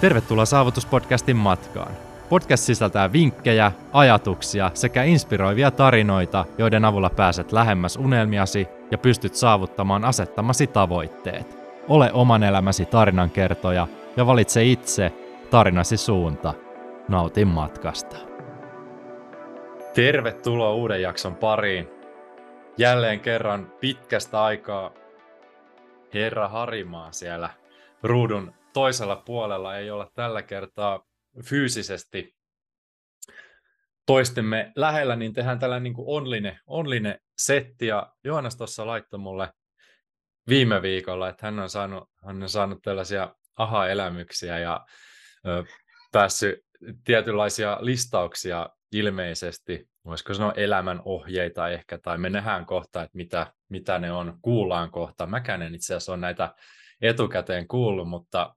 Tervetuloa Saavutuspodcastin matkaan. Podcast sisältää vinkkejä, ajatuksia sekä inspiroivia tarinoita, joiden avulla pääset lähemmäs unelmiasi ja pystyt saavuttamaan asettamasi tavoitteet. Ole oman elämäsi tarinankertoja ja valitse itse tarinasi suunta. Nautin matkasta. Tervetuloa uuden jakson pariin. Jälleen kerran pitkästä aikaa Herra Harimaa siellä ruudun toisella puolella ei olla tällä kertaa fyysisesti toistemme lähellä, niin tehdään tällainen niin kuin online, online setti. Ja Joonas tuossa laittoi mulle viime viikolla, että hän on saanut, hän on saanut tällaisia aha-elämyksiä ja ö, päässyt tietynlaisia listauksia ilmeisesti, voisiko sanoa elämän ohjeita ehkä, tai me nähdään kohta, että mitä, mitä ne on, kuullaan kohta. Mäkään en itse asiassa ole näitä etukäteen kuullut, mutta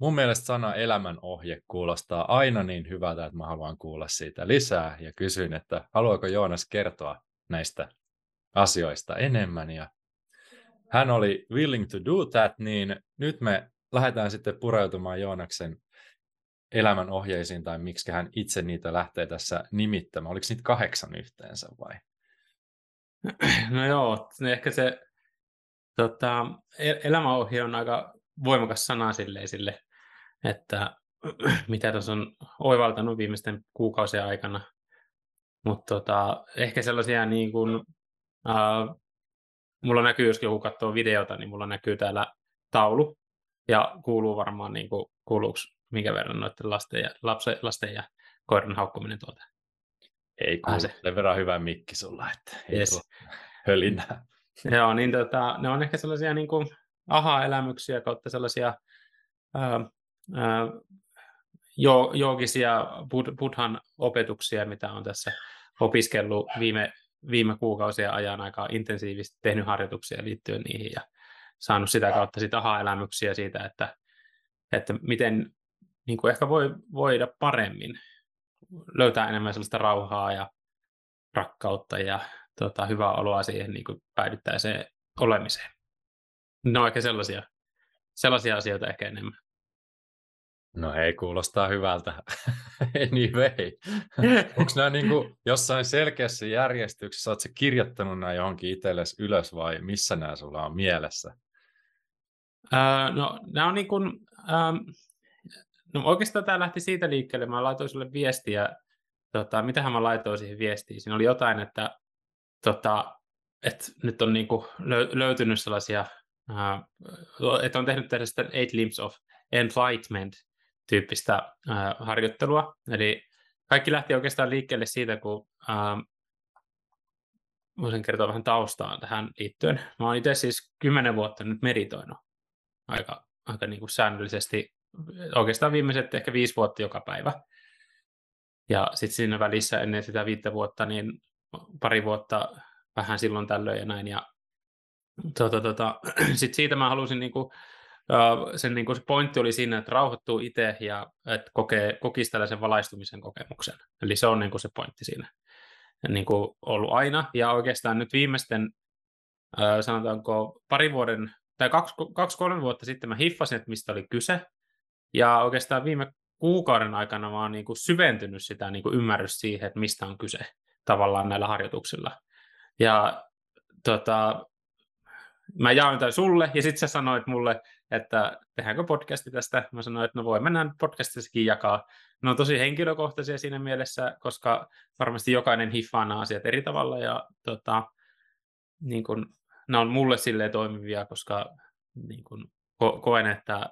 mun mielestä sana elämän ohje kuulostaa aina niin hyvältä, että mä haluan kuulla siitä lisää ja kysyin, että haluaako Joonas kertoa näistä asioista enemmän ja hän oli willing to do that, niin nyt me lähdetään sitten pureutumaan Joonaksen elämän ohjeisiin tai miksi hän itse niitä lähtee tässä nimittämään. Oliko niitä kahdeksan yhteensä vai? No joo, ehkä se tota, e-, elämäohje on aika voimakas sana silleen, sille että mitä tässä on oivaltanut viimeisten kuukausien aikana. Mutta tota, ehkä sellaisia niin kuin, uh, mulla näkyy, jos joku katsoo videota, niin mulla näkyy täällä taulu, ja kuuluu varmaan, niin kuin, kuuluuko minkä verran noiden lasten ja, lapse, lasten ja koiran haukkuminen tuolta. Ei kuulu, se. sen verran hyvä mikki sulla, että yes. hölinää. Joo, niin tota, ne on ehkä sellaisia niin kuin, aha-elämyksiä kautta sellaisia uh, jo, joogisia buddhan opetuksia, mitä on tässä opiskellut viime, viime kuukausien ajan aika intensiivisesti, tehnyt harjoituksia liittyen niihin ja saanut sitä kautta sitä aha-elämyksiä siitä, että, että miten niin kuin ehkä voi voida paremmin, löytää enemmän sellaista rauhaa ja rakkautta ja tota, hyvää oloa siihen niin kuin päädyttäiseen olemiseen. Ne on ehkä sellaisia, sellaisia asioita ehkä enemmän. No ei, kuulostaa hyvältä. anyway. Onko nämä niin jossain selkeässä järjestyksessä, oletko kirjoittanut nämä johonkin itsellesi ylös vai missä nämä sulla on mielessä? Uh, no nämä on niin kuin, um, no oikeastaan tämä lähti siitä liikkeelle, mä laitoin sulle viestiä, tota, mitähän mä laitoin siihen viestiin, siinä oli jotain, että, tota, että nyt on niin kuin löytynyt sellaisia, uh, että on tehnyt tällaista Eight Limbs of Enlightenment, tyyppistä harjoittelua. Eli kaikki lähti oikeastaan liikkeelle siitä, kun äh, voisin kertoa vähän taustaa tähän liittyen. Mä oon itse siis kymmenen vuotta nyt meditoinut aika, aika niin kuin säännöllisesti, oikeastaan viimeiset ehkä viisi vuotta joka päivä. Ja sitten siinä välissä ennen sitä viittä vuotta, niin pari vuotta vähän silloin tällöin ja näin. Ja tuota, tuota, sitten siitä mä halusin niin kuin sen niin kuin se pointti oli siinä, että rauhoittuu itse ja että kokee, kokisi tällaisen valaistumisen kokemuksen. Eli se on niin kuin se pointti siinä niin kuin ollut aina. Ja oikeastaan nyt viimeisten, sanotaanko pari vuoden, tai kaksi, kaksi vuotta sitten mä hiffasin, että mistä oli kyse. Ja oikeastaan viime kuukauden aikana mä oon niin kuin syventynyt sitä niin kuin ymmärrys siihen, että mistä on kyse tavallaan näillä harjoituksilla. Ja tota, mä jaoin tämän sulle, ja sitten sä sanoit mulle, että tehdäänkö podcasti tästä. Mä sanoin, että no voi mennä podcastissakin jakaa. Ne on tosi henkilökohtaisia siinä mielessä, koska varmasti jokainen hiffaa nämä asiat eri tavalla, ja tota, niin kun, ne on mulle silleen toimivia, koska niin kun, ko- koen, että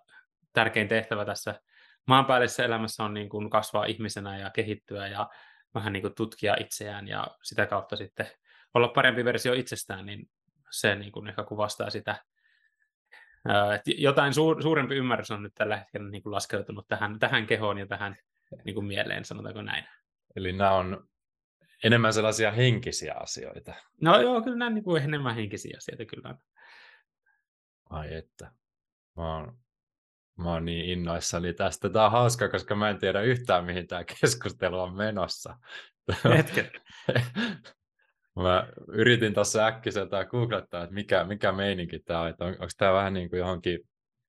tärkein tehtävä tässä maanpäällisessä elämässä on niin kun kasvaa ihmisenä ja kehittyä ja vähän niin kuin tutkia itseään ja sitä kautta sitten olla parempi versio itsestään, niin se niin kuin ehkä kuvastaa sitä. Että jotain suur, suurempi ymmärrys on nyt tällä hetkellä niin kuin laskeutunut tähän, tähän kehoon ja tähän niin kuin mieleen, sanotaanko näin. Eli nämä on enemmän sellaisia henkisiä asioita. No joo, kyllä nämä niin kuin enemmän henkisiä asioita kyllä Ai että. Mä oon, mä oon niin innoissani tästä. Tämä on hauska, koska mä en tiedä yhtään, mihin tämä keskustelu on menossa. Hetken. Mä yritin tuossa äkkiseltään googlettaa, että mikä, mikä meininki tämä on, että on, onko tämä vähän niin kuin johonkin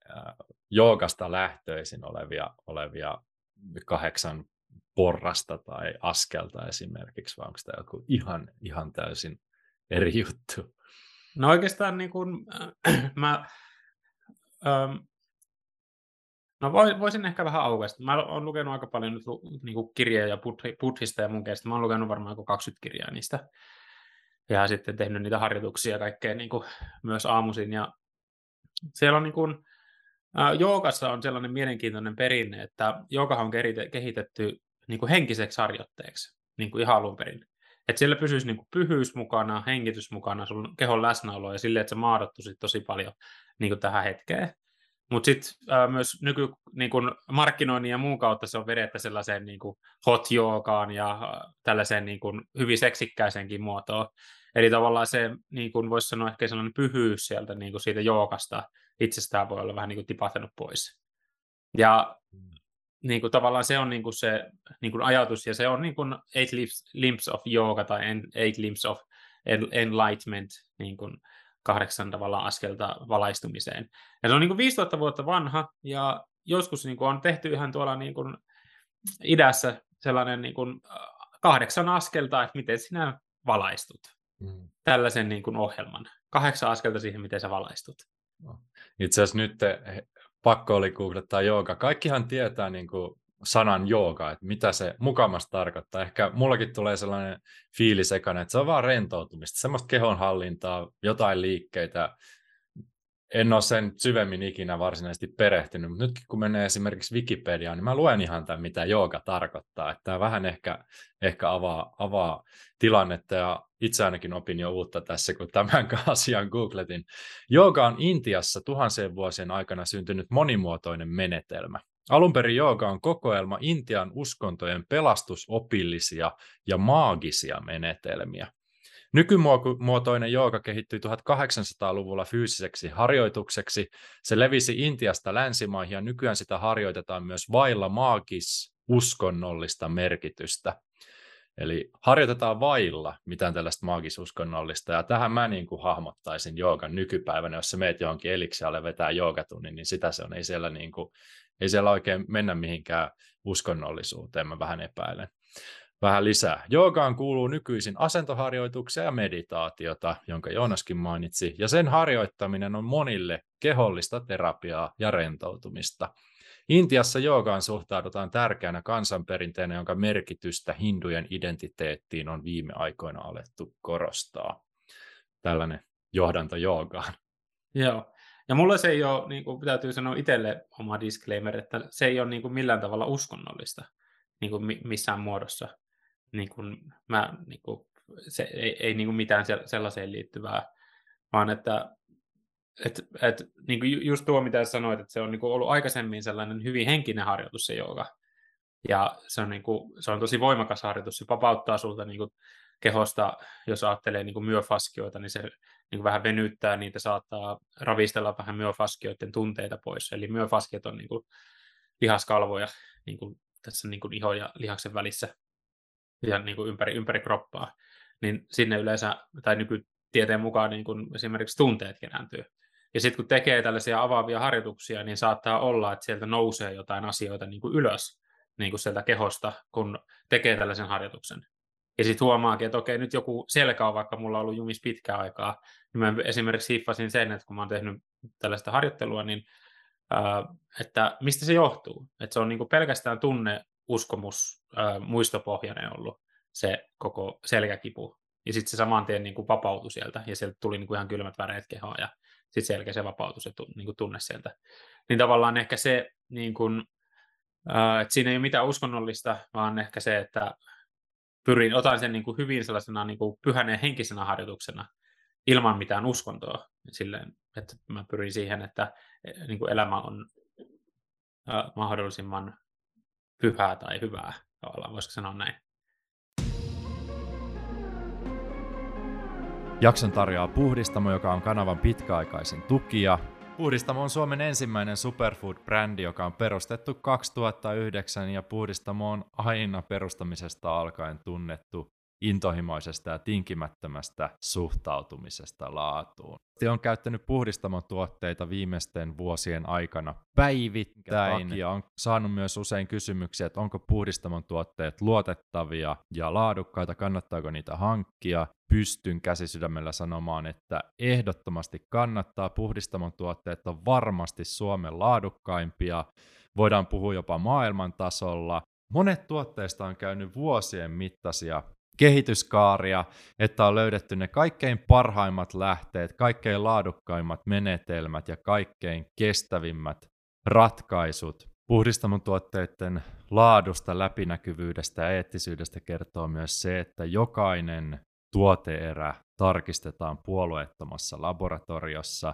äh, joogasta lähtöisin olevia, olevia kahdeksan porrasta tai askelta esimerkiksi, vai onko tämä joku ihan, ihan täysin eri juttu? No oikeastaan niin kuin, äh, mä, ähm, no voisin ehkä vähän aukaista. Mä oon lukenut aika paljon nyt niin kuin kirjoja buddhista ja munkeista. Mä oon lukenut varmaan 20 kirjaa niistä. Ja sitten tehnyt niitä harjoituksia kaikkea niin kuin, myös aamuisin. Ja siellä on niin kuin, äh, joogassa on sellainen mielenkiintoinen perinne, että joogahan on kehitetty niin kuin henkiseksi harjoitteeksi niin kuin ihan alun perin. Että siellä pysyisi niin kuin pyhyys mukana, hengitys mukana, sun kehon läsnäolo ja silleen, että se maadottuisi tosi paljon niin kuin tähän hetkeen. Mutta sitten myös nyky niin kun markkinoinnin ja muun kautta se on vedettä sellaiseen niin hot joogaan ja tällaiseen niin kuin hyvin seksikkääiseenkin muotoon. Eli tavallaan se, niin kuin voisi sanoa ehkä sellainen pyhyys sieltä niin kuin siitä joogasta itsestään voi olla vähän niin kuin tipahtanut pois. Ja mm niin kuin, tavallaan se on niin kuin se niin kuin ajatus, ja se on niin kuin Eight Limbs of Yoga tai Eight Limbs of Enlightenment, niin kuin kahdeksan tavallaan askelta valaistumiseen. Ja se on niin kuin 5000 vuotta vanha, ja joskus niin kuin on tehty ihan tuolla niin kuin idässä sellainen niin kuin kahdeksan askelta, että miten sinä valaistut. Mm. Tällaisen niin kuin ohjelman. Kahdeksan askelta siihen, miten sä valaistut. No. Itse asiassa nyt pakko oli googlettaa jooga. Kaikkihan tietää niin kuin sanan jooga, että mitä se mukamassa tarkoittaa. Ehkä mullakin tulee sellainen fiilis ekana, että se on vaan rentoutumista, semmoista kehonhallintaa, jotain liikkeitä. En ole sen syvemmin ikinä varsinaisesti perehtynyt, mutta nytkin kun menee esimerkiksi Wikipediaan, niin mä luen ihan tämän, mitä jooga tarkoittaa. Että tämä vähän ehkä, ehkä avaa, avaa tilannetta ja itse ainakin opin jo uutta tässä, kun tämän asian googletin. Jooga on Intiassa tuhansien vuosien aikana syntynyt monimuotoinen menetelmä. Alun perin jooga on kokoelma Intian uskontojen pelastusopillisia ja maagisia menetelmiä. Nykymuotoinen jooga kehittyi 1800-luvulla fyysiseksi harjoitukseksi. Se levisi Intiasta länsimaihin ja nykyään sitä harjoitetaan myös vailla maagis uskonnollista merkitystä. Eli harjoitetaan vailla mitään tällaista maagisuskonnollista, ja tähän mä niin kuin hahmottaisin joogan nykypäivänä, jos sä meet johonkin eliksialle vetää joogatunnin, niin sitä se on, ei siellä, niin kuin, ei siellä oikein mennä mihinkään uskonnollisuuteen, mä vähän epäilen. Vähän lisää. Joogaan kuuluu nykyisin asentoharjoituksia ja meditaatiota, jonka Joonaskin mainitsi, ja sen harjoittaminen on monille kehollista terapiaa ja rentoutumista. Intiassa joogaan suhtaudutaan tärkeänä kansanperinteenä, jonka merkitystä hindujen identiteettiin on viime aikoina alettu korostaa. Tällainen johdanto joogaan. Joo. Ja mulla se ei ole, niin kuin täytyy sanoa itselle oma disclaimer, että se ei ole niin kuin millään tavalla uskonnollista niin kuin missään muodossa. Niin kuin mä, niin kuin, se ei, ei niin kuin mitään sellaiseen liittyvää, vaan että et, et, niin kuin just tuo, mitä sanoit, että se on niin kuin ollut aikaisemmin sellainen hyvin henkinen harjoitus se jooga. Ja se on, niin kuin, se on tosi voimakas harjoitus, se vapauttaa sulta niin kuin kehosta, jos ajattelee niin kuin myofaskioita, niin se niin kuin vähän venyttää niitä, saattaa ravistella vähän myofaskioiden tunteita pois. Eli myofaskiot on niin kuin lihaskalvoja niin kuin tässä niin kuin ihon ja lihaksen välissä ja niin kuin ympäri, ympäri kroppaa. Niin sinne yleensä, tai nykytieteen mukaan niin kuin esimerkiksi tunteet kerääntyy. Ja sitten kun tekee tällaisia avaavia harjoituksia, niin saattaa olla, että sieltä nousee jotain asioita niin kuin ylös niin kuin sieltä kehosta, kun tekee tällaisen harjoituksen. Ja sitten huomaakin, että okei, nyt joku selkä on vaikka mulla ollut jumis pitkään aikaa, niin mä esimerkiksi hiffasin sen, että kun mä oon tehnyt tällaista harjoittelua, niin äh, että mistä se johtuu. Että se on niin kuin pelkästään tunne, uskomus, äh, muistopohjainen ollut se koko selkäkipu. Ja sitten se saman tien niin kuin vapautui sieltä, ja sieltä tuli niin kuin ihan kylmät väreet kehoa, ja sitten selkeä se vapautus ja niin kuin tunne sieltä. Niin tavallaan ehkä se, niin kuin, että siinä ei ole mitään uskonnollista, vaan ehkä se, että pyrin, otan sen niin kuin hyvin sellaisena niin kuin pyhänä ja henkisenä harjoituksena ilman mitään uskontoa. Silleen, että mä pyrin siihen, että e, niin kuin elämä on mahdollisimman pyhää tai hyvää, tavallaan voisiko sanoa näin. Jakson tarjoaa Puhdistamo, joka on kanavan pitkäaikaisin tukija. Puhdistamo on Suomen ensimmäinen superfood-brändi, joka on perustettu 2009 ja Puhdistamo on aina perustamisesta alkaen tunnettu intohimoisesta ja tinkimättömästä suhtautumisesta laatuun. On käyttänyt puhdistamon tuotteita viimeisten vuosien aikana päivittäin ja on saanut myös usein kysymyksiä, että onko puhdistamon tuotteet luotettavia ja laadukkaita, kannattaako niitä hankkia. Pystyn käsisydämellä sanomaan, että ehdottomasti kannattaa. Puhdistamon tuotteet on varmasti Suomen laadukkaimpia. Voidaan puhua jopa maailman tasolla. Monet tuotteista on käynyt vuosien mittaisia kehityskaaria, että on löydetty ne kaikkein parhaimmat lähteet, kaikkein laadukkaimmat menetelmät ja kaikkein kestävimmät ratkaisut. Puhdistamon tuotteiden laadusta, läpinäkyvyydestä ja eettisyydestä kertoo myös se, että jokainen tuoteerä tarkistetaan puolueettomassa laboratoriossa,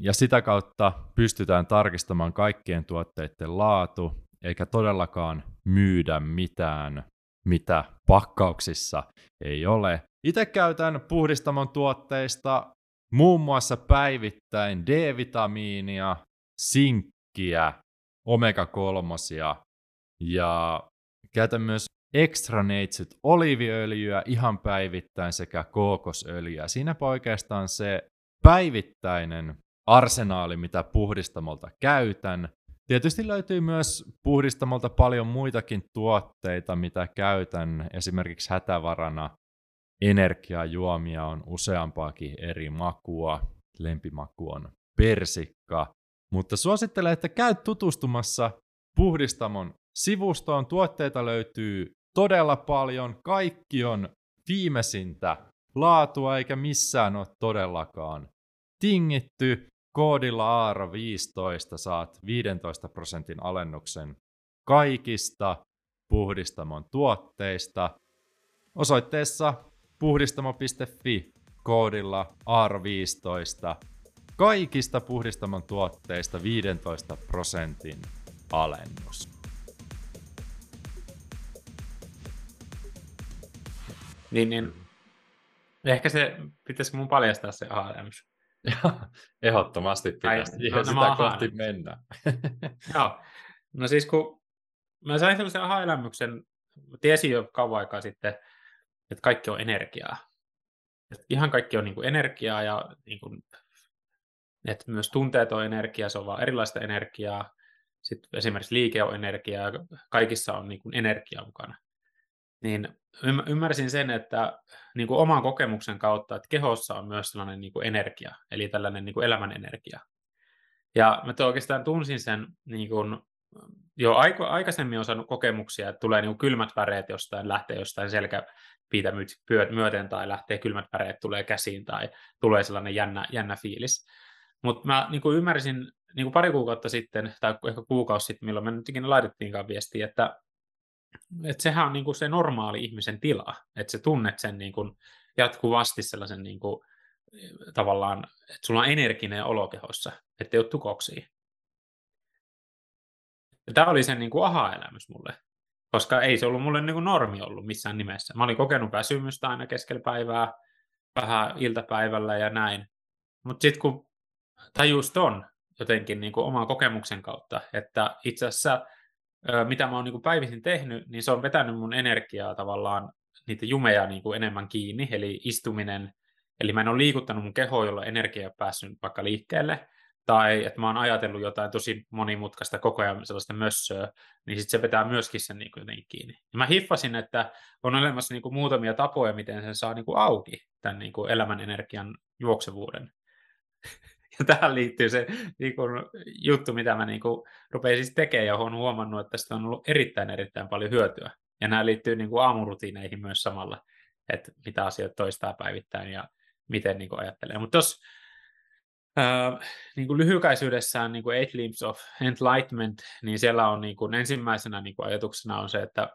ja sitä kautta pystytään tarkistamaan kaikkien tuotteiden laatu, eikä todellakaan myydä mitään mitä pakkauksissa ei ole. Itse käytän puhdistamon tuotteista muun muassa päivittäin D-vitamiinia, sinkkiä, omega-3 ja käytän myös extra neitsyt oliviöljyä ihan päivittäin sekä kookosöljyä. Siinä oikeastaan se päivittäinen arsenaali, mitä puhdistamolta käytän. Tietysti löytyy myös puhdistamolta paljon muitakin tuotteita, mitä käytän. Esimerkiksi hätävarana energiajuomia on useampaakin eri makua. Lempimaku on persikka. Mutta suosittelen, että käy tutustumassa puhdistamon sivustoon. Tuotteita löytyy todella paljon. Kaikki on viimeisintä laatua eikä missään ole todellakaan tingitty. Koodilla AARA15 saat 15 prosentin alennuksen kaikista puhdistamon tuotteista osoitteessa puhdistamo.fi koodilla AARA15 kaikista puhdistamon tuotteista 15 prosentin alennus. Niin, niin. Ehkä se, pitäisikö mun paljastaa se ARMS? Ehdottomasti pitäisi. Ai, no, sitä kohti mennä. Joo. No siis kun mä sain sellaisen aha-elämyksen, tiesin jo kauan aikaa sitten, että kaikki on energiaa. Että ihan kaikki on niin kuin energiaa ja niin kuin, että myös tunteet on energiaa, se on vaan erilaista energiaa. Sitten esimerkiksi liike on energiaa ja kaikissa on niin kuin energia mukana niin ymmärsin sen, että niin kuin oman kokemuksen kautta, että kehossa on myös sellainen niin kuin energia, eli tällainen niin kuin elämän energia. Ja mä oikeastaan tunsin sen niin kuin, jo aiko, aikaisemmin on saanut kokemuksia, että tulee niin kuin kylmät väreet jostain, lähtee jostain selkäpiitä myöten tai lähtee kylmät väreet, tulee käsiin tai tulee sellainen jännä, jännä fiilis. Mutta mä niin kuin ymmärsin niin kuin pari kuukautta sitten, tai ehkä kuukausi sitten, milloin me nyt ikinä laitettiinkaan viestiä, että että sehän on niin kuin se normaali ihmisen tila, että sä tunnet sen niin kuin jatkuvasti sellaisen niin kuin, tavallaan, että sulla on energinen olokehossa, ettei ole tukoksia. Tämä oli sen niin kuin aha-elämys mulle, koska ei se ollut mulle niin kuin normi ollut missään nimessä. Mä olin kokenut väsymystä aina keskellä päivää, vähän iltapäivällä ja näin. Mutta sitten kun tajus ton jotenkin niin kuin oman kokemuksen kautta, että itse asiassa mitä mä oon niin päivisin tehnyt, niin se on vetänyt mun energiaa tavallaan niitä jumeja niin kuin enemmän kiinni, eli istuminen, eli mä en ole liikuttanut mun kehoa, jolla energia on päässyt vaikka liikkeelle, tai että mä oon ajatellut jotain tosi monimutkaista koko ajan sellaista mössöä, niin sitten se vetää myöskin sen niin kuin jotenkin kiinni. Ja mä hiffasin, että on olemassa niin kuin muutamia tapoja, miten sen saa niin kuin auki, tämän niin kuin elämän energian juoksevuuden. Ja tähän liittyy se niin kuin, juttu, mitä mä niin kuin, rupean siis tekemään ja olen huomannut, että tästä on ollut erittäin erittäin paljon hyötyä. Ja nämä liittyy niin kuin, aamurutiineihin myös samalla, että mitä asioita toistaa päivittäin ja miten niin kuin, ajattelee. Mutta jos äh, niin lyhykäisyydessään niin kuin Eight Limbs of Enlightenment, niin siellä on niin kuin, ensimmäisenä niin kuin, ajatuksena on se, että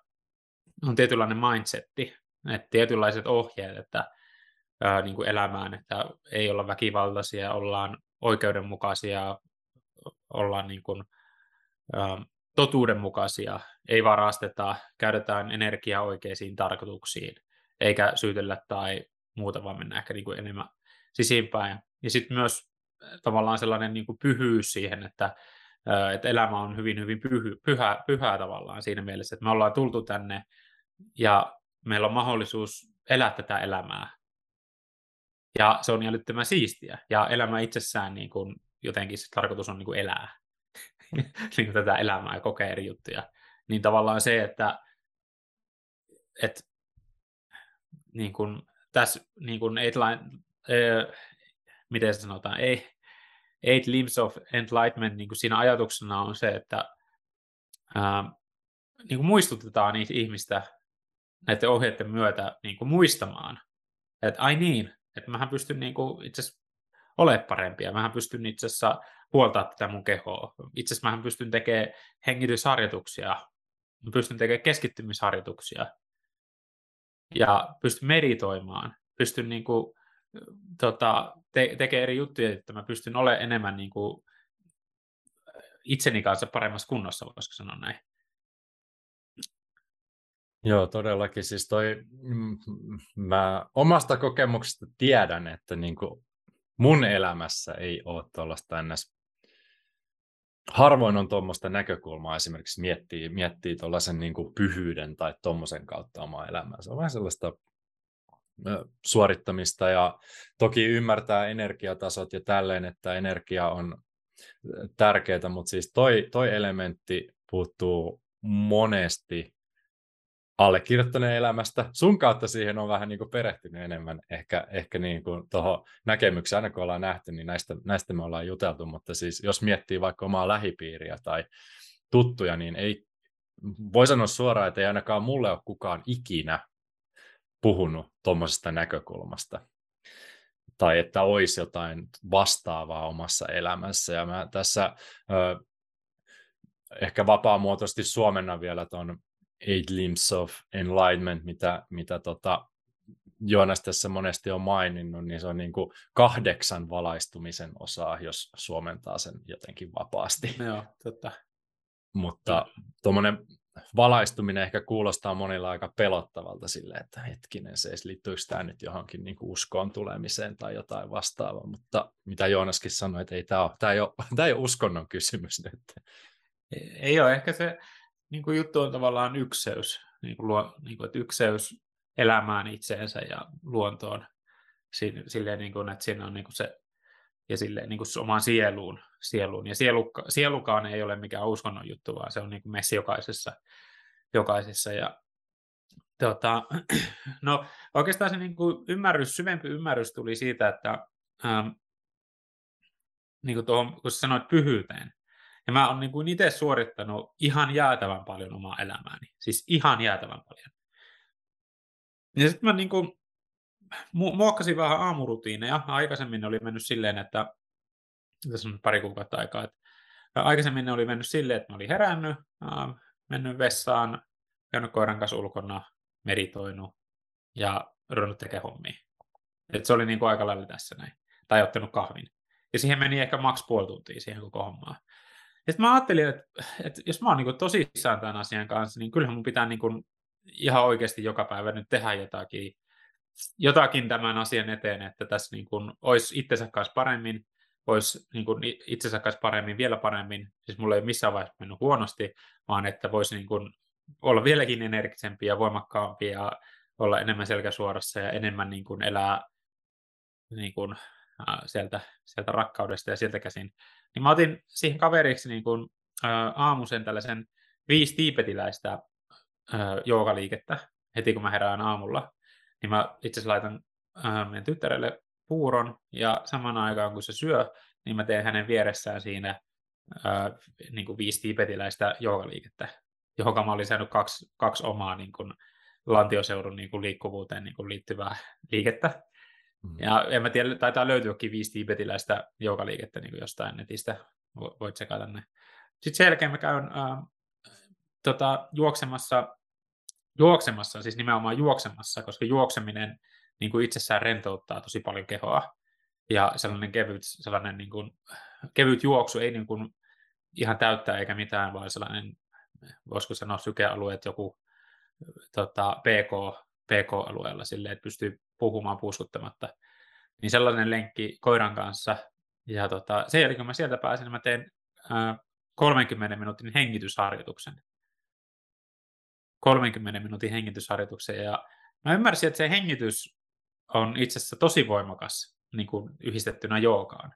on tietynlainen mindsetti, että tietynlaiset ohjeet, että ää, niin kuin elämään, että ei olla väkivaltaisia, ollaan oikeudenmukaisia, ollaan niin kuin, ä, totuudenmukaisia, ei varasteta, käytetään energiaa oikeisiin tarkoituksiin, eikä syytellä tai muuta, vaan mennä ehkä niin kuin enemmän sisimpään. Ja sitten myös tavallaan sellainen niin kuin pyhyys siihen, että, että elämä on hyvin, hyvin pyhy, pyhä, pyhää tavallaan siinä mielessä, että me ollaan tultu tänne ja meillä on mahdollisuus elää tätä elämää. Ja se on älyttömän siistiä. Ja elämä itsessään niin kuin, jotenkin se tarkoitus on niin kuin elää niin tätä elämää ja kokea eri juttuja. Niin tavallaan se, että, että niin kuin, tässä niin kuin eight, line, äh, miten se sanotaan, ei, eight limbs of enlightenment, niin kuin siinä ajatuksena on se, että äh, niin kuin muistutetaan niitä ihmistä näiden ohjeiden myötä niin kuin muistamaan, että ai niin, että mähän pystyn niin kuin itse asiassa olemaan parempia, mähän pystyn itse asiassa huoltaa tätä mun kehoa. Itse asiassa mähän pystyn tekemään hengitysharjoituksia, mä pystyn tekemään keskittymisharjoituksia ja pystyn meditoimaan, pystyn niin kuin, tota, te- tekemään eri juttuja, että mä pystyn olemaan enemmän niin kuin, itseni kanssa paremmassa kunnossa, voisiko sanoa näin. Joo, todellakin. Siis toi, mm, mä omasta kokemuksesta tiedän, että niin kuin mun elämässä ei ole tuollaista ennäs. Harvoin on tuommoista näkökulmaa esimerkiksi miettii, miettii tuollaisen niin pyhyyden tai tuommoisen kautta omaa elämää. Se on vähän sellaista suorittamista ja toki ymmärtää energiatasot ja tälleen, että energia on tärkeää, mutta siis toi, toi elementti puuttuu monesti allekirjoittaneen elämästä. Sun kautta siihen on vähän niin kuin perehtynyt enemmän ehkä, ehkä niin kuin tuohon näkemykseen, aina kun ollaan nähty, niin näistä, näistä me ollaan juteltu, mutta siis jos miettii vaikka omaa lähipiiriä tai tuttuja, niin ei, voi sanoa suoraan, että ei ainakaan mulle ole kukaan ikinä puhunut tuommoisesta näkökulmasta tai että olisi jotain vastaavaa omassa elämässä. Ja mä tässä ö, ehkä vapaamuotoisesti suomennan vielä tuon Eight Limbs of Enlightenment, mitä, mitä tota, Joonas tässä monesti on maininnut, niin se on niin kuin kahdeksan valaistumisen osaa, jos suomentaa sen jotenkin vapaasti. Joo, totta. Mutta tuommoinen valaistuminen ehkä kuulostaa monilla aika pelottavalta sille, että hetkinen, se liittyykö tämä nyt johonkin niin kuin uskoon tulemiseen tai jotain vastaavaa, mutta mitä Joonaskin sanoi, että ei tämä, ole, tämä, ei ole, tämä ei ole uskonnon kysymys nyt. Ei ole, ehkä se niin kuin juttu on tavallaan ykseys, niin kuin luo, niin kuin, että ykseys elämään itseensä ja luontoon, silleen, niin kuin, että siinä on niin kuin se, ja silleen, niin kuin omaan sieluun, sieluun. Ja sielukka, sielukaan ei ole mikään uskonnon juttu, vaan se on niin kuin meissä jokaisessa, jokaisessa. Ja, tota, no, oikeastaan se niin kuin ymmärrys, syvempi ymmärrys tuli siitä, että ähm, niin kuin tuohon, kun sanoit pyhyyteen, ja mä oon niin kuin itse suorittanut ihan jäätävän paljon omaa elämääni. Siis ihan jäätävän paljon. Ja sitten mä niin kuin muokkasin vähän aamurutiineja. Aikaisemmin oli mennyt silleen, että tässä on pari kuukautta aikaa, että aikaisemmin ne oli mennyt silleen, että mä olin herännyt, mennyt vessaan, käynyt koiran kanssa ulkona, meditoinut ja ruvennut tekemään hommia. Et se oli niin kuin aika lailla tässä näin. Tai ottanut kahvin. Ja siihen meni ehkä maks puoli tuntia siihen koko hommaan. Sitten mä ajattelin, että, että jos mä oon niin tosissaan tämän asian kanssa, niin kyllähän mun pitää niin kuin ihan oikeasti joka päivä nyt tehdä jotakin, jotakin tämän asian eteen, että tässä niin kuin olisi itsensä kanssa paremmin, olisi niin kuin itsensä kanssa paremmin, vielä paremmin. Siis mulla ei missään vaiheessa mennyt huonosti, vaan että voisi niin kuin olla vieläkin energisempi ja voimakkaampi ja olla enemmän selkäsuorassa ja enemmän niin kuin elää niin kuin, äh, sieltä, sieltä rakkaudesta ja sieltä käsin niin mä otin siihen kaveriksi niin kuin, ä, aamuisen tällaisen viisi tiipetiläistä joogaliikettä heti kun mä herään aamulla. Niin mä itse asiassa laitan ä, meidän tyttärelle puuron ja saman aikaan kun se syö, niin mä teen hänen vieressään siinä ä, niin kuin viisi tiipetiläistä joogaliikettä, johon mä olin saanut kaksi, kaksi omaa niin kuin, lantioseudun niin kuin, liikkuvuuteen niin kuin, liittyvää liikettä. Mm. Ja en mä tiedä, taitaa löytyäkin viisi tiibetiläistä joukaliikettä niin jostain netistä, voit sekata ne. Sitten sen jälkeen mä käyn äh, tota, juoksemassa, juoksemassa, siis nimenomaan juoksemassa, koska juokseminen niin kuin itsessään rentouttaa tosi paljon kehoa. Ja sellainen kevyt, sellainen niin kuin, kevyt juoksu ei niin kuin ihan täyttää eikä mitään, vaan sellainen, voisiko sanoa sykealueet, joku tota, PK, PK-alueella silleen, että pystyy puhumaan puuskuttamatta. Niin sellainen lenkki koiran kanssa. Ja tota, sen jälkeen, kun mä sieltä pääsin, niin mä teen äh, 30 minuutin hengitysharjoituksen. 30 minuutin hengitysharjoituksen ja mä ymmärsin, että se hengitys on itse asiassa tosi voimakas niin kuin yhdistettynä joogaan.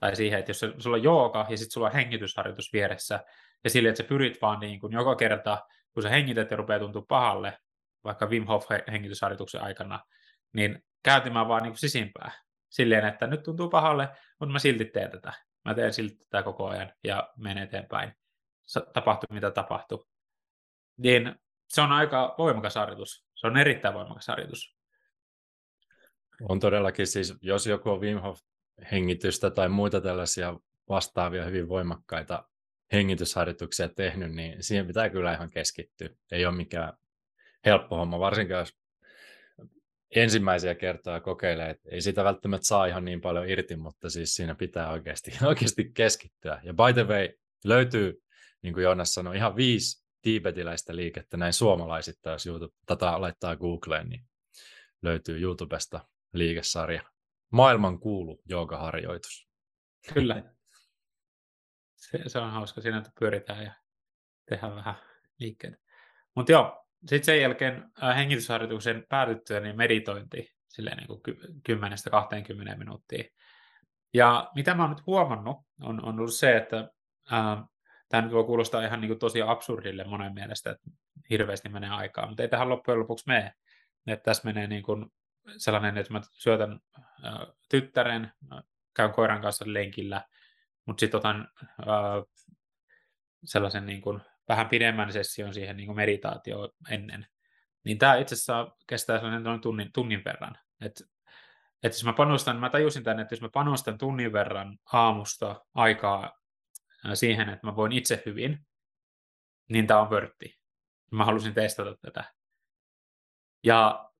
Tai siihen, että jos sulla on jooga ja sitten sulla on hengitysharjoitus vieressä, ja sille, että sä pyrit vaan niin kuin joka kerta, kun sä hengität ja rupeaa tuntua pahalle, vaikka Wim Hof hengitysharjoituksen aikana, niin käytymään vaan niin kuin sisimpää. Silleen, että nyt tuntuu pahalle, mutta mä silti teen tätä. Mä teen silti tätä koko ajan ja menen eteenpäin. Tapahtuu mitä tapahtuu. Niin se on aika voimakas harjoitus. Se on erittäin voimakas harjoitus. On todellakin siis, jos joku on Wim Hof hengitystä tai muita tällaisia vastaavia hyvin voimakkaita hengitysharjoituksia tehnyt, niin siihen pitää kyllä ihan keskittyä. Ei ole mikään helppo homma, varsinkin jos ensimmäisiä kertoja kokeilee, että ei sitä välttämättä saa ihan niin paljon irti, mutta siis siinä pitää oikeasti, oikeasti keskittyä. Ja by the way, löytyy, niin kuin Joonas sanoi, ihan viisi tiibetiläistä liikettä näin suomalaisittain, jos YouTube, tätä laittaa Googleen, niin löytyy YouTubesta liikesarja. Maailman kuulu joogaharjoitus. Kyllä. Se, se on hauska siinä, että pyöritään ja tehdään vähän liikkeitä. Mutta joo, sitten sen jälkeen äh, hengitysharjoituksen päätyttyä niin meditointi silleen niin kuin 10-20 minuuttia. Ja mitä mä oon nyt huomannut, on, on ollut se, että äh, tämä nyt voi kuulostaa ihan niin kuin tosi absurdille monen mielestä, että hirveästi menee aikaa, mutta ei tähän loppujen lopuksi mene. Että tässä menee niin kuin sellainen, että mä syötän äh, tyttären, käyn koiran kanssa lenkillä, mutta sitten otan äh, sellaisen niin kuin vähän pidemmän session siihen niin meditaatio ennen, niin tämä itse asiassa kestää sellainen noin tunnin, tunnin verran. Et, et jos mä panostan, mä tajusin tänne, että jos mä panostan tunnin verran aamusta aikaa siihen, että mä voin itse hyvin, niin tämä on vörtti. Mä halusin testata tätä. Ja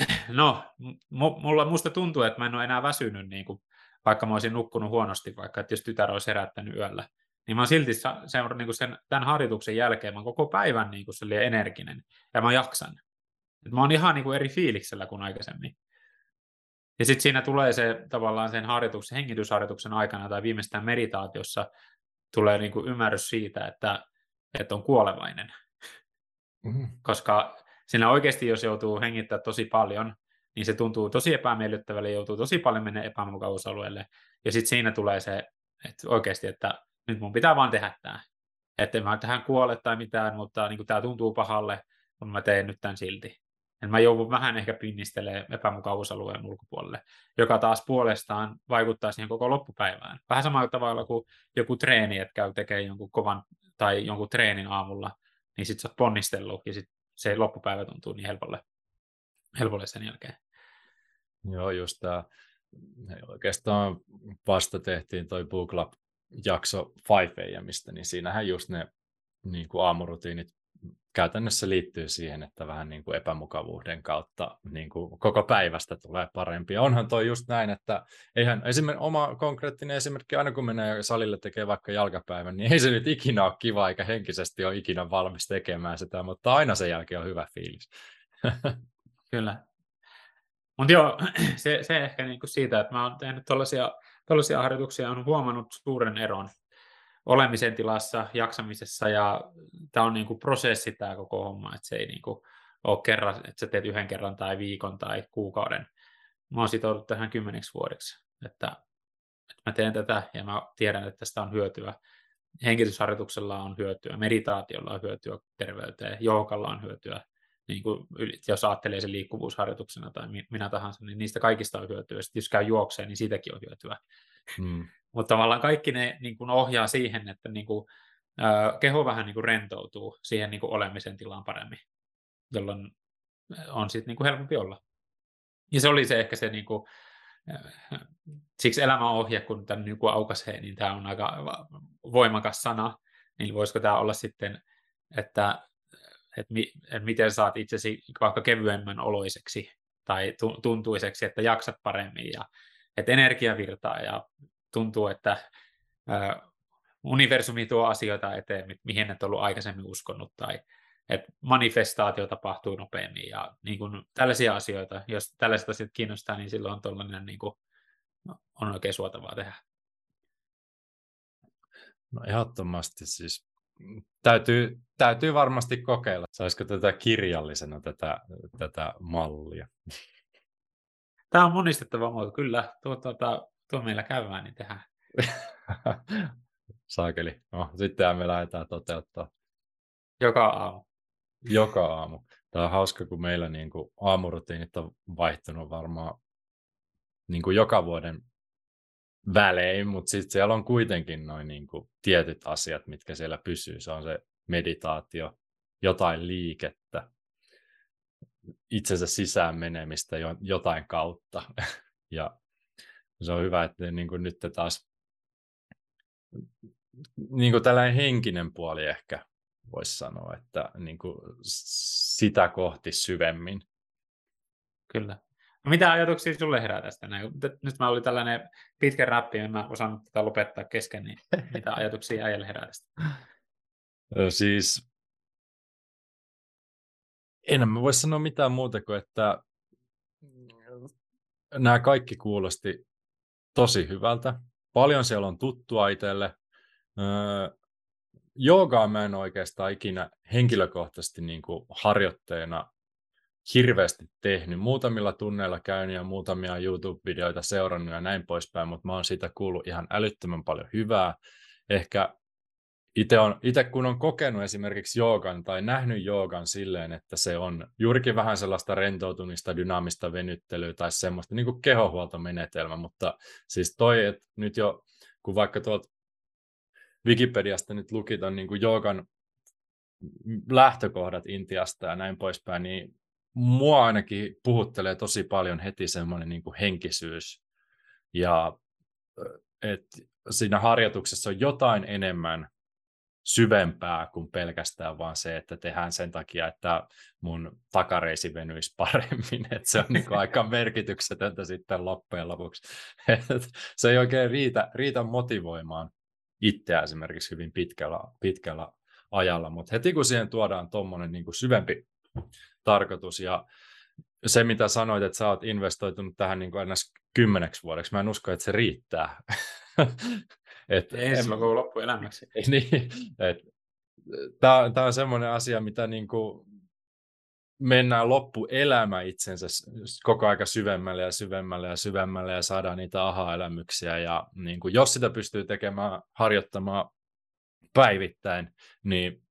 no, mulla musta tuntuu, että mä en ole enää väsynyt, niin kuin, vaikka mä olisin nukkunut huonosti, vaikka että jos tytär olisi herättänyt yöllä niin mä oon silti se, niin kuin sen, tämän harjoituksen jälkeen, mä oon koko päivän niin kuin energinen ja mä jaksan. Et mä oon ihan niin kuin eri fiiliksellä kuin aikaisemmin. Ja sitten siinä tulee se tavallaan sen harjoituksen, hengitysharjoituksen aikana tai viimeistään meditaatiossa tulee niin kuin ymmärrys siitä, että, että on kuolevainen. Mm-hmm. Koska siinä oikeasti, jos joutuu hengittämään tosi paljon, niin se tuntuu tosi epämiellyttävälle, joutuu tosi paljon mennä epämukavuusalueelle. Ja sitten siinä tulee se, että oikeasti, että nyt mun pitää vaan tehdä tämä. Että en mä tähän kuole tai mitään, mutta niin tämä tuntuu pahalle, kun mä teen nyt tämän silti. Et mä joudun vähän ehkä pinnistelee epämukavuusalueen ulkopuolelle, joka taas puolestaan vaikuttaa siihen koko loppupäivään. Vähän samalla tavalla kuin joku treeni, että käy tekemään jonkun kovan tai jonkun treenin aamulla, niin sitten sä oot ponnistellut ja sit se loppupäivä tuntuu niin helpolle, helpolle sen jälkeen. Joo, just tämä. Oikeastaan vasta tehtiin toi Book Club jakso 5 mistä niin siinähän just ne niin kuin aamurutiinit käytännössä liittyy siihen, että vähän niin kuin epämukavuuden kautta niin kuin koko päivästä tulee parempi. Ja onhan toi just näin, että eihän esimerkiksi oma konkreettinen esimerkki, aina kun menee salille tekee vaikka jalkapäivän, niin ei se nyt ikinä ole kiva, eikä henkisesti ole ikinä valmis tekemään sitä, mutta aina sen jälkeen on hyvä fiilis. Kyllä. Mutta joo, se, se ehkä niinku siitä, että mä oon tehnyt tuollaisia tällaisia harjoituksia on huomannut suuren eron olemisen tilassa, jaksamisessa ja tämä on niin kuin prosessi tämä koko homma, että se ei niin kuin ole kerran, että sä teet yhden kerran tai viikon tai kuukauden. Mä oon sitoudut tähän kymmeneksi vuodeksi, että, että mä teen tätä ja mä tiedän, että tästä on hyötyä. Hengitysharjoituksella on hyötyä, meditaatiolla on hyötyä terveyteen, joukalla on hyötyä niin kuin, jos ajattelee sen liikkuvuusharjoituksena tai minä tahansa, niin niistä kaikista on hyötyä. Sitten jos käy juokseen, niin siitäkin on hyötyä. Hmm. Mutta tavallaan kaikki ne niin kuin ohjaa siihen, että niin kuin, keho vähän niin kuin rentoutuu siihen niin kuin olemisen tilaan paremmin, jolloin on sitten niin kuin helpompi olla. Ja se oli se ehkä se, niin kuin, siksi elämäohje, kun tämän niin kuin aukasee, niin tämä on aika voimakas sana, niin voisiko tämä olla sitten, että että, mi, että miten saat itsesi vaikka kevyemmän oloiseksi tai tuntuiseksi, että jaksat paremmin ja että energia virtaa ja tuntuu, että ä, universumi tuo asioita eteen, mihin et ollut aikaisemmin uskonut tai että manifestaatio tapahtuu nopeammin ja niin kuin tällaisia asioita, jos tällaiset asiat kiinnostaa, niin silloin on niin kuin, on oikein suotavaa tehdä. No ehdottomasti siis täytyy, täytyy varmasti kokeilla. Saisiko tätä kirjallisena tätä, tätä mallia? Tämä on monistettava muoto, kyllä. Tuo, tuota, tuo meillä käymään, niin tehdään. Saakeli. No, sittenhän me lähdetään toteuttaa. Joka aamu. Joka aamu. Tämä on hauska, kun meillä niin kuin aamurutiinit on vaihtunut varmaan niin kuin joka vuoden välein, mutta sitten siellä on kuitenkin noin niin tietyt asiat, mitkä siellä pysyy. Se on se meditaatio, jotain liikettä, itsensä sisään menemistä jotain kautta. ja se on hyvä, että niin kuin nyt taas niin kuin tällainen henkinen puoli ehkä voisi sanoa, että niin kuin sitä kohti syvemmin. Kyllä. Mitä ajatuksia sulle herää tästä? Nyt mä olin tällainen pitkä räppi, en mä osannut tätä lopettaa kesken, niin mitä ajatuksia äijälle herää tästä? Siis en mä voi sanoa mitään muuta kuin, että nämä kaikki kuulosti tosi hyvältä. Paljon siellä on tuttua itselle. Joogaa mä en oikeastaan ikinä henkilökohtaisesti niin kuin harjoitteena hirveästi tehnyt. Muutamilla tunneilla käynyt ja muutamia YouTube-videoita seurannut ja näin poispäin, mutta mä oon siitä kuullut ihan älyttömän paljon hyvää. Ehkä itse, kun on kokenut esimerkiksi joogan tai nähnyt joogan silleen, että se on juurikin vähän sellaista rentoutumista, dynaamista venyttelyä tai semmoista niin kuin kehohuoltomenetelmä, mutta siis toi, että nyt jo kun vaikka tuolta Wikipediasta nyt lukitaan niin joogan lähtökohdat Intiasta ja näin poispäin, niin mua ainakin puhuttelee tosi paljon heti semmoinen niin henkisyys. Ja että siinä harjoituksessa on jotain enemmän syvempää kuin pelkästään vaan se, että tehdään sen takia, että mun takareisi venyisi paremmin. että se on niin aika merkityksetöntä sitten loppujen lopuksi. se ei oikein riitä, riitä motivoimaan itseä esimerkiksi hyvin pitkällä, pitkällä ajalla, mutta heti kun siihen tuodaan tuommoinen niin syvempi tarkoitus ja se, mitä sanoit, että sä oot investoitunut tähän niin kuin ennäs kymmeneksi vuodeksi, mä en usko, että se riittää. et, Ensi koko loppuelämäksi. niin, Tämä on semmoinen asia, mitä niin kuin mennään loppuelämä itsensä koko aika syvemmälle ja syvemmälle ja syvemmälle ja saadaan niitä aha-elämyksiä. Ja niin kuin, jos sitä pystyy tekemään, harjoittamaan päivittäin, niin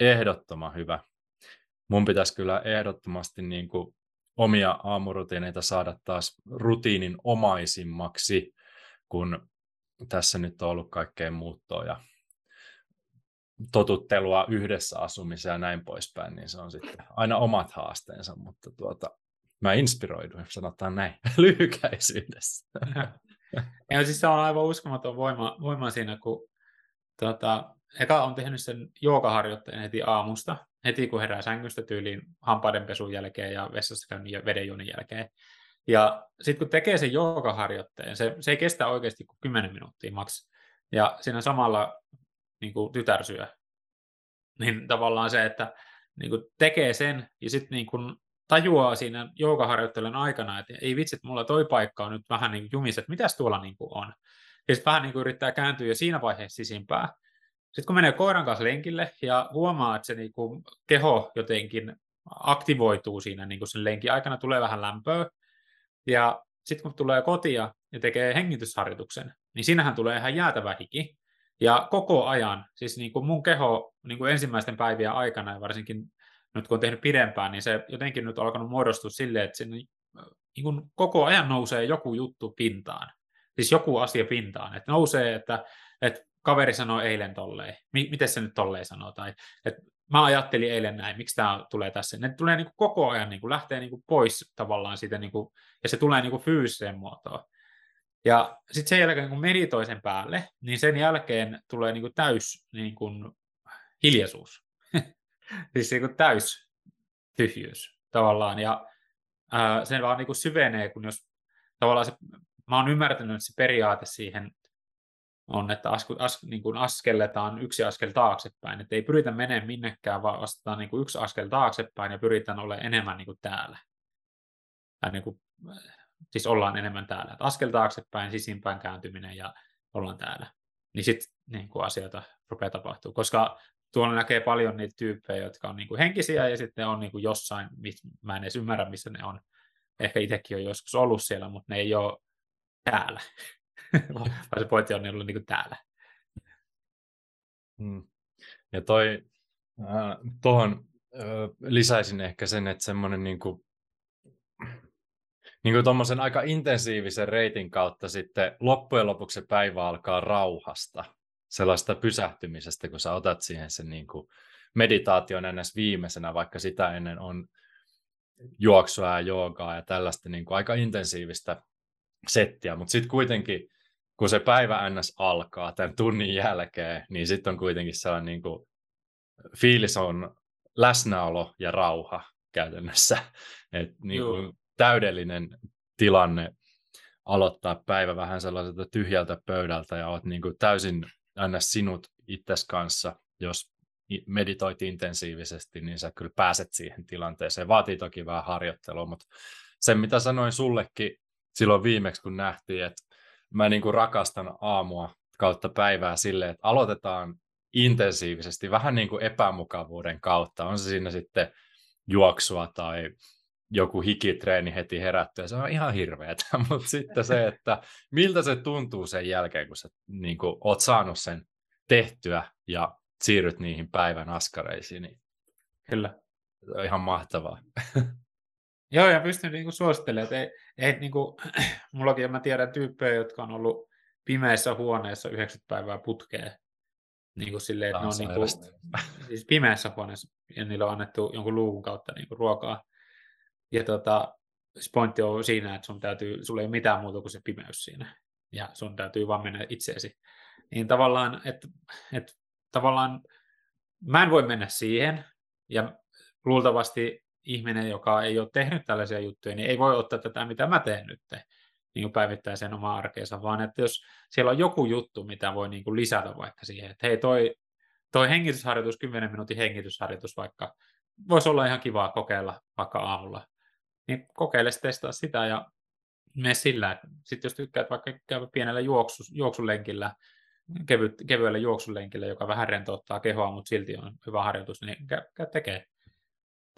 ehdottoman hyvä. Mun pitäisi kyllä ehdottomasti niin kuin omia aamurutiineita saada taas rutiinin omaisimmaksi, kun tässä nyt on ollut kaikkea muuttoa ja totuttelua yhdessä asumiseen ja näin poispäin, niin se on sitten aina omat haasteensa, mutta tuota, mä inspiroiduin, sanotaan näin, lyhykäisyydessä. Ja siis se on aivan uskomaton voima, voima siinä, kun tuota, eka on tehnyt sen joogaharjoitteen heti aamusta, heti kun herää sängystä tyyliin hampaidenpesun jälkeen ja vessassa käynnin ja vedenjuonnin jälkeen. Ja sitten kun tekee sen joogaharjoitteen, se, se ei kestä oikeasti kuin 10 minuuttia maks. Ja siinä samalla niin kuin tytär syö. Niin tavallaan se, että niin kuin tekee sen ja sitten niin kuin tajuaa siinä joogaharjoittelun aikana, että ei vitsi, että mulla toi paikka on nyt vähän niin jumissa, että mitäs tuolla niin kuin on. Ja sitten vähän niin kuin yrittää kääntyä jo siinä vaiheessa sisimpää. Sitten kun menee koiran kanssa lenkille ja huomaa, että se niin kuin keho jotenkin aktivoituu siinä niin kuin sen lenkin aikana, tulee vähän lämpöä. Ja sitten kun tulee kotia ja tekee hengitysharjoituksen, niin siinähän tulee ihan jäätävä hiki. Ja koko ajan, siis niin kuin mun keho niin kuin ensimmäisten päivien aikana ja varsinkin nyt kun on tehnyt pidempään, niin se jotenkin nyt on alkanut muodostua silleen, että sinne, niin kuin koko ajan nousee joku juttu pintaan. Siis joku asia pintaan. Että nousee, että, että kaveri sanoi eilen tolleen. Miten se nyt tolleen sanoo? Tai, että mä ajattelin eilen näin, miksi tämä tulee tässä. Ne tulee niin kuin koko ajan, niin kuin lähtee niin kuin pois tavallaan siitä, niin kuin, ja se tulee niin kuin fyysiseen muotoon. Ja sitten sen jälkeen, kun meditoi sen päälle, niin sen jälkeen tulee niin kuin täys niin kuin hiljaisuus. siis niin kuin täys tyhjyys tavallaan. Ja ää, sen vaan niin kuin syvenee, kun jos tavallaan se, mä oon ymmärtänyt, että se periaate siihen on, että as, as, niin kuin askelletaan yksi askel taaksepäin, että ei pyritä menemään minnekään, vaan astetaan niin kuin yksi askel taaksepäin ja pyritään olemaan enemmän niin kuin täällä. Tai niin kuin, siis ollaan enemmän täällä. Että askel taaksepäin, sisimpään kääntyminen ja ollaan täällä. niin sitten niin asioita rupeaa tapahtuu. Koska tuolla näkee paljon niitä tyyppejä, jotka on niin kuin henkisiä ja sitten on niin kuin jossain, mä en edes ymmärrä, missä ne on. Ehkä itsekin on joskus ollut siellä, mutta ne ei ole täällä. Vaan se pointti on, ollut niin kuin täällä. Hmm. Ja toi, äh, tuohon äh, lisäisin ehkä sen, että semmoinen niin kuin, niin kuin aika intensiivisen reitin kautta sitten loppujen lopuksi se päivä alkaa rauhasta, sellaista pysähtymisestä, kun sä otat siihen sen niin kuin meditaation ennäs viimeisenä, vaikka sitä ennen on juoksua ja joogaa ja tällaista niin kuin aika intensiivistä settiä, mutta sitten kuitenkin kun se päivä ns. alkaa tämän tunnin jälkeen, niin sitten on kuitenkin sellainen niin kuin, fiilis on läsnäolo ja rauha käytännössä. Et, niin kuin, täydellinen tilanne aloittaa päivä vähän sellaiselta tyhjältä pöydältä ja olet niin kuin täysin ns. sinut itses kanssa, jos meditoit intensiivisesti, niin sä kyllä pääset siihen tilanteeseen. Vaatii toki vähän harjoittelua, mutta sen mitä sanoin sullekin silloin viimeksi, kun nähtiin, että mä niin kuin rakastan aamua kautta päivää silleen, että aloitetaan intensiivisesti, vähän niin kuin epämukavuuden kautta. On se siinä sitten juoksua tai joku hikitreeni heti herättyä, se on ihan hirveetä, mutta sitten se, että miltä se tuntuu sen jälkeen, kun sä niin kuin, oot saanut sen tehtyä ja siirryt niihin päivän askareisiin, niin Kyllä. Se on ihan mahtavaa. Joo, ja pystyn niin suosittelemaan, että ei, ei niin kuin, mullakin mä tiedän tyyppejä, jotka on ollut pimeässä huoneessa 90 päivää putkeen. Niin kuin silleen, että ne on niin kuin, siis pimeässä huoneessa ja niillä on annettu jonkun luukun kautta niin kuin ruokaa. Ja tota, pointti on siinä, että sun täytyy, sulla ei ole mitään muuta kuin se pimeys siinä. Ja sun täytyy vaan mennä itseesi. Niin tavallaan, että, että tavallaan mä en voi mennä siihen, ja luultavasti ihminen, joka ei ole tehnyt tällaisia juttuja, niin ei voi ottaa tätä, mitä mä teen nyt niin päivittäiseen omaan arkeensa, vaan että jos siellä on joku juttu, mitä voi niin kuin lisätä vaikka siihen, että hei toi, toi hengitysharjoitus, 10 minuutin hengitysharjoitus vaikka, voisi olla ihan kivaa kokeilla vaikka aamulla, niin kokeile testaa sitä ja mene sillä, että sitten jos tykkäät vaikka käydä pienellä juoksu, juoksulenkillä, kevyt, kevyellä juoksulenkillä, joka vähän rentouttaa kehoa, mutta silti on hyvä harjoitus, niin käy, käy tekee.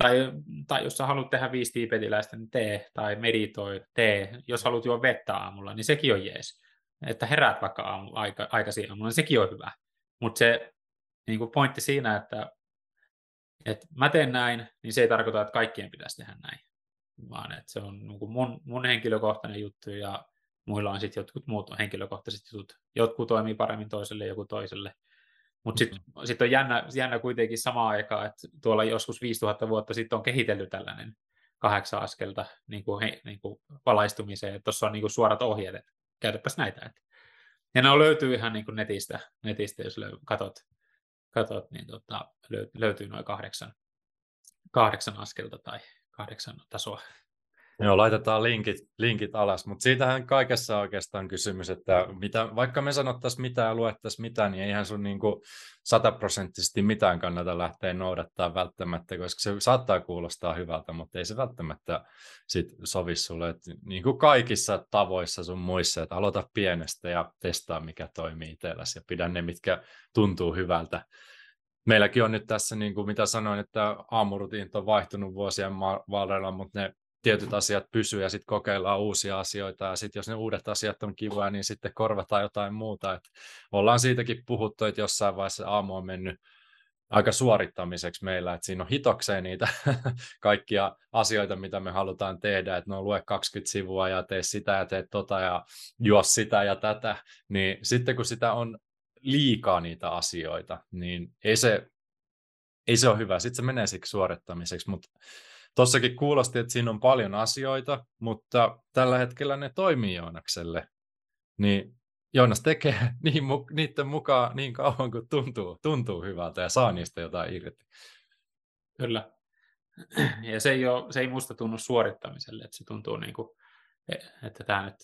Tai, tai jos sä haluat tehdä viisi tiipetiläistä, niin tee, tai meditoi, tee. Jos haluat juo vettä aamulla, niin sekin on jees. Että heräät vaikka aamu, aika, aikaisin aamulla, niin sekin on hyvä. Mutta se niin kuin pointti siinä, että, että mä teen näin, niin se ei tarkoita, että kaikkien pitäisi tehdä näin. Vaan että se on niin kuin mun, mun henkilökohtainen juttu ja muilla on sitten jotkut muut henkilökohtaiset jutut. Jotkut toimii paremmin toiselle, joku toiselle. Mutta sitten mm-hmm. sit on jännä, jännä kuitenkin samaan aikaan, että tuolla joskus 5000 vuotta sitten on kehitellyt tällainen kahdeksan askelta niin kuin, he, niin kuin valaistumiseen. Tuossa on niin kuin suorat ohjeet, että käytäpäs näitä. Että. Ja ne löytyy ihan niin kuin netistä, netistä, jos löy, katot, katot niin tota, löytyy noin kahdeksan, kahdeksan askelta tai kahdeksan tasoa. Joo, laitetaan linkit, linkit alas, mutta siitähän kaikessa oikeastaan kysymys, että mitä, vaikka me sanottaisiin mitään ja luettaisiin mitään, niin eihän sun niin sataprosenttisesti mitään kannata lähteä noudattaa välttämättä, koska se saattaa kuulostaa hyvältä, mutta ei se välttämättä sit sovi sulle. Et niin kuin kaikissa tavoissa sun muissa, että aloita pienestä ja testaa, mikä toimii itselläsi ja pidä ne, mitkä tuntuu hyvältä. Meilläkin on nyt tässä, niin kuin mitä sanoin, että aamurutiinit on vaihtunut vuosien varrella, mutta ne tietyt asiat pysyy ja sitten kokeillaan uusia asioita ja sitten jos ne uudet asiat on kivoja, niin sitten korvataan jotain muuta. Et ollaan siitäkin puhuttu, että jossain vaiheessa aamu on mennyt aika suorittamiseksi meillä, että siinä on hitokseen niitä kaikkia asioita, mitä me halutaan tehdä, että no lue 20 sivua ja tee sitä ja tee tota ja juo sitä ja tätä, niin sitten kun sitä on liikaa niitä asioita, niin ei se, ei se ole hyvä, sitten se menee siksi suorittamiseksi, mutta Tossakin kuulosti, että siinä on paljon asioita, mutta tällä hetkellä ne toimii Joonakselle. Niin Joonas tekee niin, niiden mukaan niin kauan kuin tuntuu, tuntuu hyvältä ja saa niistä jotain irti. Kyllä. Ja se ei, ole, se ei musta tunnu suorittamiselle, että se tuntuu niin kuin, että tämä, nyt,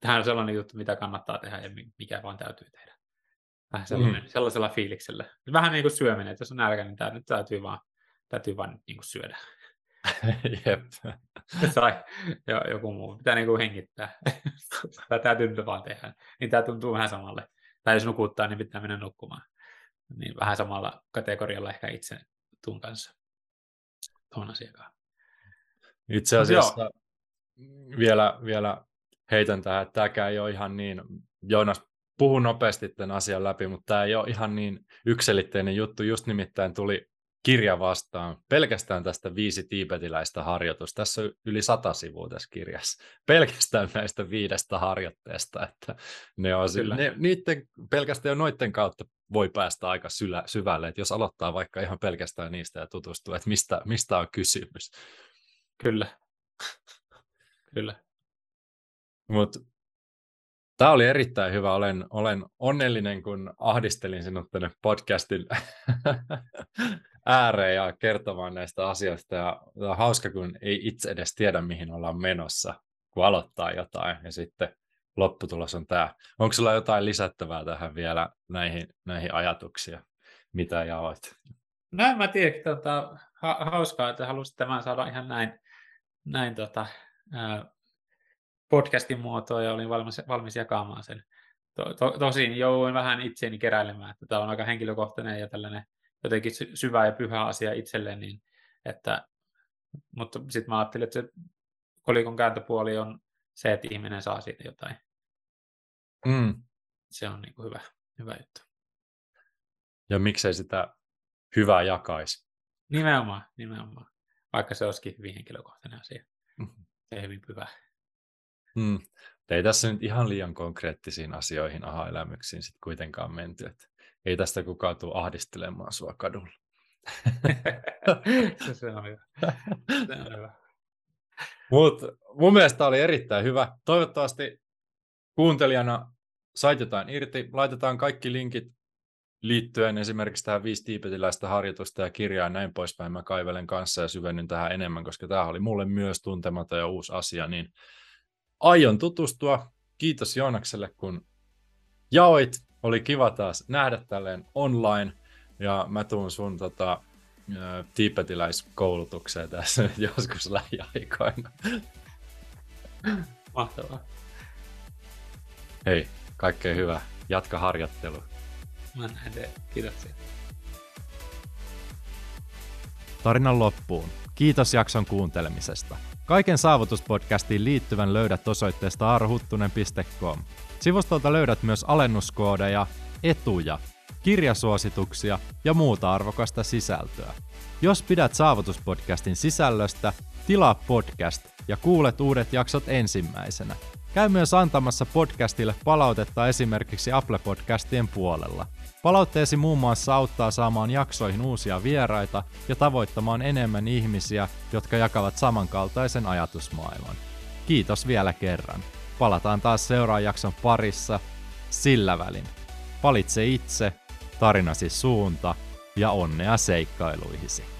tämä on sellainen juttu, mitä kannattaa tehdä ja mikä vaan täytyy tehdä. Vähän sellainen, mm. sellaisella fiiliksellä. Vähän niin kuin syöminen, että jos on nälkä, niin tämä nyt täytyy vaan, täytyy vaan niin kuin syödä. Jep. tai jo, joku muu. Pitää niin kuin hengittää. Tämä täytyy nyt vaan tehdä. Niin tämä tuntuu vähän samalle. tai jos nukuttaa, niin pitää mennä nukkumaan. Niin vähän samalla kategorialla ehkä itse tuun kanssa tuon asiakkaan. Itse asiassa vielä, vielä heitän tähän, että tämäkään ei ole ihan niin, Joonas puhun nopeasti tämän asian läpi, mutta tämä ei ole ihan niin ykselitteinen juttu. Just nimittäin tuli kirja vastaan pelkästään tästä viisi tiipetiläistä harjoitusta. Tässä on yli sata sivua tässä kirjassa. Pelkästään näistä viidestä harjoitteesta. Että ne on, ne, niiden, pelkästään jo noiden kautta voi päästä aika sylä, syvälle, että jos aloittaa vaikka ihan pelkästään niistä ja tutustuu, että mistä, mistä on kysymys. Kyllä. Kyllä. Mutta Tämä oli erittäin hyvä. Olen, olen onnellinen, kun ahdistelin sinut tänne podcastin ääreen ja kertomaan näistä asioista. Ja on hauska, kun ei itse edes tiedä, mihin ollaan menossa, kun aloittaa jotain. Ja sitten lopputulos on tämä. Onko sulla jotain lisättävää tähän vielä näihin, näihin ajatuksiin, mitä jaoit? No mä tiedän, tota, ha- hauskaa, että halusit tämän saada ihan näin, näin tota, ää, podcastin muotoa ja olin valmis, valmis jakamaan sen. To, to, tosin jouduin vähän itseeni keräilemään, että tämä on aika henkilökohtainen ja tällainen jotenkin syvä ja pyhä asia itselleen, niin että, mutta sitten mä ajattelin, että se kolikon kääntöpuoli on se, että ihminen saa siitä jotain. Mm. Se on niin kuin hyvä, hyvä juttu. Ja miksei sitä hyvää jakaisi? Nimenomaan, nimenomaan. Vaikka se olisikin hyvin henkilökohtainen asia. Mm-hmm. Ja hyvin pyhä. Mm. Ei tässä nyt ihan liian konkreettisiin asioihin, aha-elämyksiin sitten kuitenkaan menty. Että ei tästä kukaan tule ahdistelemaan sua kadulla. se on hyvä. Se on hyvä. Mut mun mielestä oli erittäin hyvä. Toivottavasti kuuntelijana sait jotain irti. Laitetaan kaikki linkit liittyen esimerkiksi tähän viisi tiipetiläistä harjoitusta ja kirjaa ja näin poispäin. Mä kaivelen kanssa ja syvennyn tähän enemmän, koska tämä oli mulle myös tuntematon ja uusi asia, niin aion tutustua. Kiitos Joonakselle, kun jaoit. Oli kiva taas nähdä tälleen online. Ja mä tuun sun tota, tiipetiläiskoulutukseen tässä nyt joskus lähiaikoina. Mahtavaa. Hei, kaikkea hyvää. Jatka harjoittelu. Mä näin teen. Kiitoksia. Tarinan loppuun. Kiitos jakson kuuntelemisesta. Kaiken saavutuspodcastiin liittyvän löydät osoitteesta arhuttunen.com. Sivustolta löydät myös alennuskoodeja, etuja, kirjasuosituksia ja muuta arvokasta sisältöä. Jos pidät saavutuspodcastin sisällöstä, tilaa podcast ja kuulet uudet jaksot ensimmäisenä. Käy myös antamassa podcastille palautetta esimerkiksi Apple Podcastien puolella. Palautteesi muun muassa auttaa saamaan jaksoihin uusia vieraita ja tavoittamaan enemmän ihmisiä, jotka jakavat samankaltaisen ajatusmaailman. Kiitos vielä kerran. Palataan taas seuraavan jakson parissa. Sillä välin. Valitse itse, tarinasi suunta ja onnea seikkailuihisi.